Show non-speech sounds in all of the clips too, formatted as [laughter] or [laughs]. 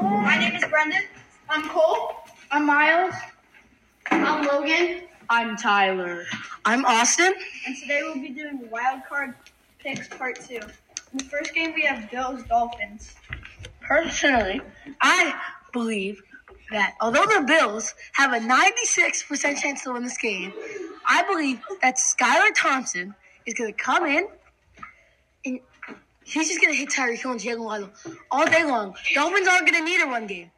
My name is Brendan. I'm Cole. I'm Miles. I'm Logan. I'm Tyler. I'm Austin. And today we'll be doing wild card picks part two. In the first game we have Bills Dolphins. Personally, I believe that although the Bills have a 96% chance to win this game, I believe that Skylar Thompson is going to come in and he's just to hit Tyreek Hill and Jaylen Waddle all day long. Dolphins aren't to need a run game.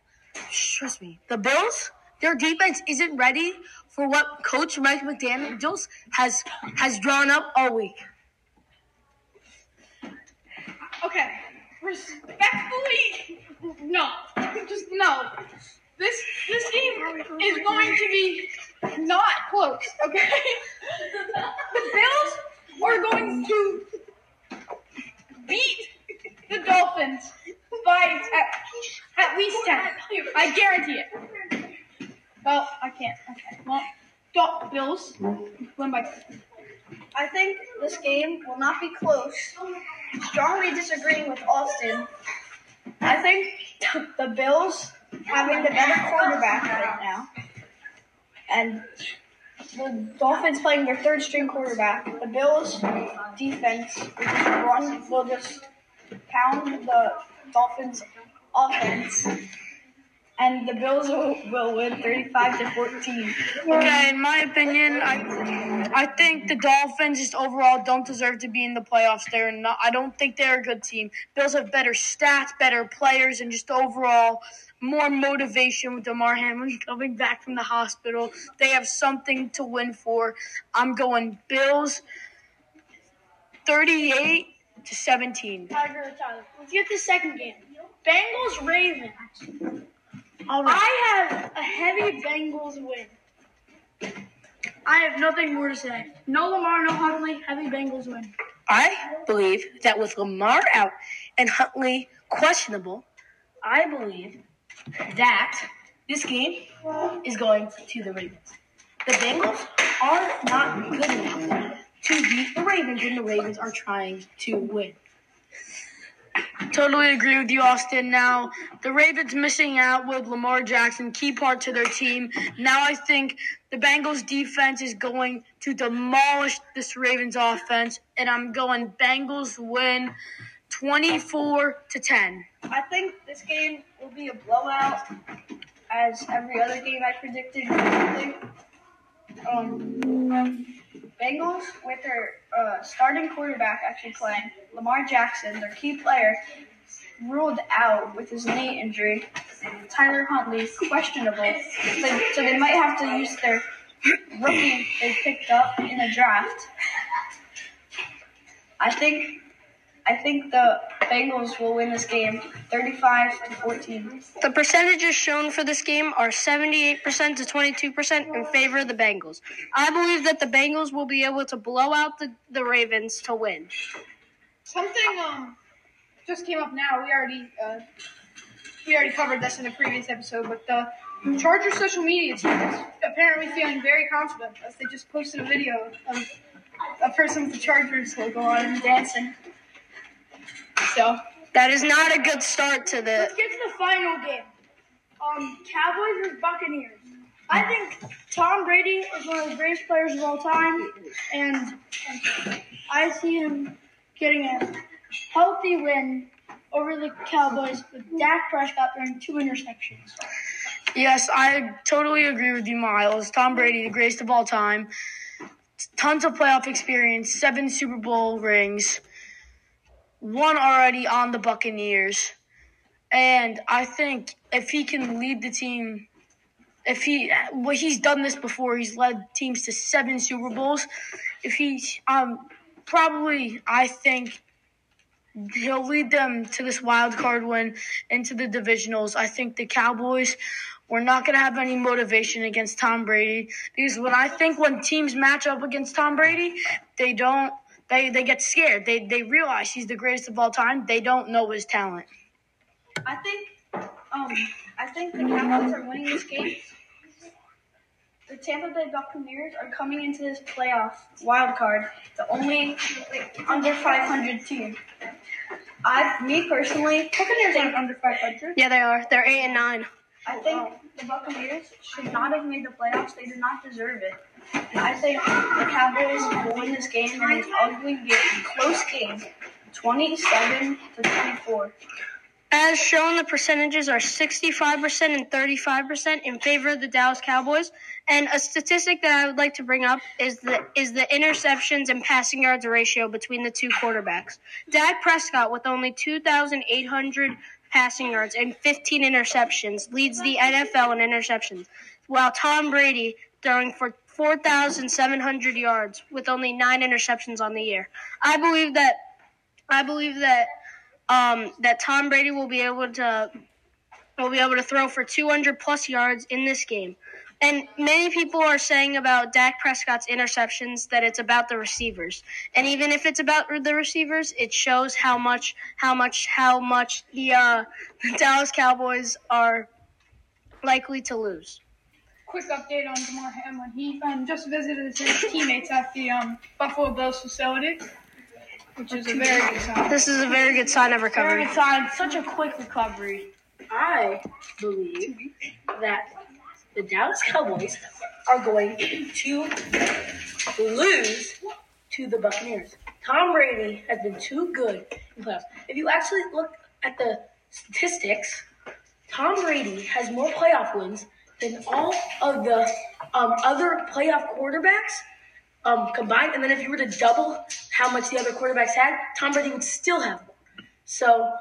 Trust me. The Bills, their defense isn't ready for what Coach Mike McDaniels has has drawn up all week. Okay, respectfully, no, just no. This this game is going to be not close. Okay, [laughs] the Bills are going to beat the Dolphins at, at least ten. I guarantee it. Well, I can't. Okay. Well, Dol- Bills win by ten. I think this game will not be close. Strongly disagreeing with Austin. I think the Bills having the better quarterback right now, and the Dolphins playing their third string quarterback. The Bills defense will just run will just pound the Dolphins offense. And the Bills will, win 35 to 14. Okay, in my opinion, I I think the Dolphins just overall don't deserve to be in the playoffs. They're not. I don't think they're a good team. Bills have better stats, better players, and just overall more motivation with Damar Hamlin coming back from the hospital. They have something to win for. I'm going Bills, thirty-eight to seventeen. Tiger, Tyler. Let's get the second game. Bengals Ravens. All right. I have a heavy Bengals win. I have nothing more to say. No Lamar, no Huntley. Heavy Bengals win. I believe that with Lamar out and Huntley questionable, I believe that this game is going to the Ravens. The Bengals are not good enough to beat the Ravens, and the Ravens are trying to win. Totally agree with you, Austin. Now, the Ravens missing out with Lamar Jackson, key part to their team. Now, I think the Bengals defense is going to demolish this Ravens offense, and I'm going Bengals win 24 to 10. I think this game will be a blowout, as every other game I predicted. Um, Bengals with their uh, starting quarterback actually playing Lamar Jackson, their key player, ruled out with his knee injury. Tyler Huntley questionable, so, so they might have to use their rookie they picked up in the draft. I think I think the Bengals will win this game 35 to 14. The percentages shown for this game are 78% to 22% in favor of the Bengals. I believe that the Bengals will be able to blow out the, the Ravens to win. Something um just came up now. We already uh, we already covered this in a previous episode, but the Chargers social media team is apparently feeling very confident as they just posted a video of a person with the Chargers logo on and dancing. So That is not a good start to the. let's get to the final game. Um, Cowboys versus Buccaneers. I think Tom Brady is one of the greatest players of all time, and I see him getting a healthy win over the Cowboys with Dak Prescott throwing two interceptions. Yes, I totally agree with you, Miles. Tom Brady, the greatest of all time. Tons of playoff experience, seven Super Bowl rings, one already on the Buccaneers. And I think if he can lead the team, if he, well, he's done this before, he's led teams to seven Super Bowls. If he, um, probably, I think he'll lead them to this wild card win into the divisionals. I think the Cowboys were not going to have any motivation against Tom Brady because when I think when teams match up against Tom Brady, they don't. They, they get scared. They, they realize he's the greatest of all time. They don't know his talent. I think um I think the Cowboys are winning this game. The Tampa Bay Buccaneers are coming into this playoff wild card, the only under 500 team. I, me personally, Buccaneers aren't under 500. Yeah, they are. They're eight and nine. I think the Buccaneers should not have made the playoffs. They did not deserve it. I think the Cowboys will win this game in an ugly game, close game, 27 to 24. As shown, the percentages are 65% and 35% in favor of the Dallas Cowboys. And a statistic that I would like to bring up is the is the interceptions and passing yards ratio between the two quarterbacks. Dak Prescott with only 2,800 passing yards and 15 interceptions leads the NFL in interceptions, while Tom Brady throwing for 4,700 yards with only nine interceptions on the year. I believe that I believe that um, that Tom Brady will be able to will be able to throw for 200 plus yards in this game. And many people are saying about Dak Prescott's interceptions that it's about the receivers. And even if it's about the receivers, it shows how much how much how much the uh, [laughs] Dallas Cowboys are likely to lose. Quick update on Damar Hamlin. He um, just visited his teammates at the um, Buffalo Bills facility, which is a very good sign. This is a very good sign of recovery. Very good sign, such a quick recovery. I believe that the Dallas Cowboys are going to lose to the Buccaneers. Tom Brady has been too good in playoffs. If you actually look at the statistics, Tom Brady has more playoff wins than all of the um, other playoff quarterbacks um, combined. And then if you were to double how much the other quarterbacks had, Tom Brady would still have more. So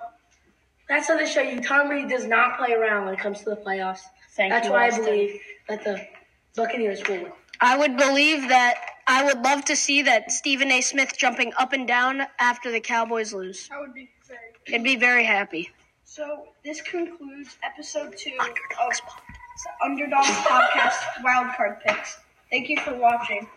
that's how they show you Tom Brady does not play around when it comes to the playoffs. Thank that's you, why Austin. I believe that the Buccaneers will win. I would believe that I would love to see that Stephen A. Smith jumping up and down after the Cowboys lose. That would be very. I'd be very happy. So this concludes episode two of the Underdogs Podcast Wildcard Picks. Thank you for watching.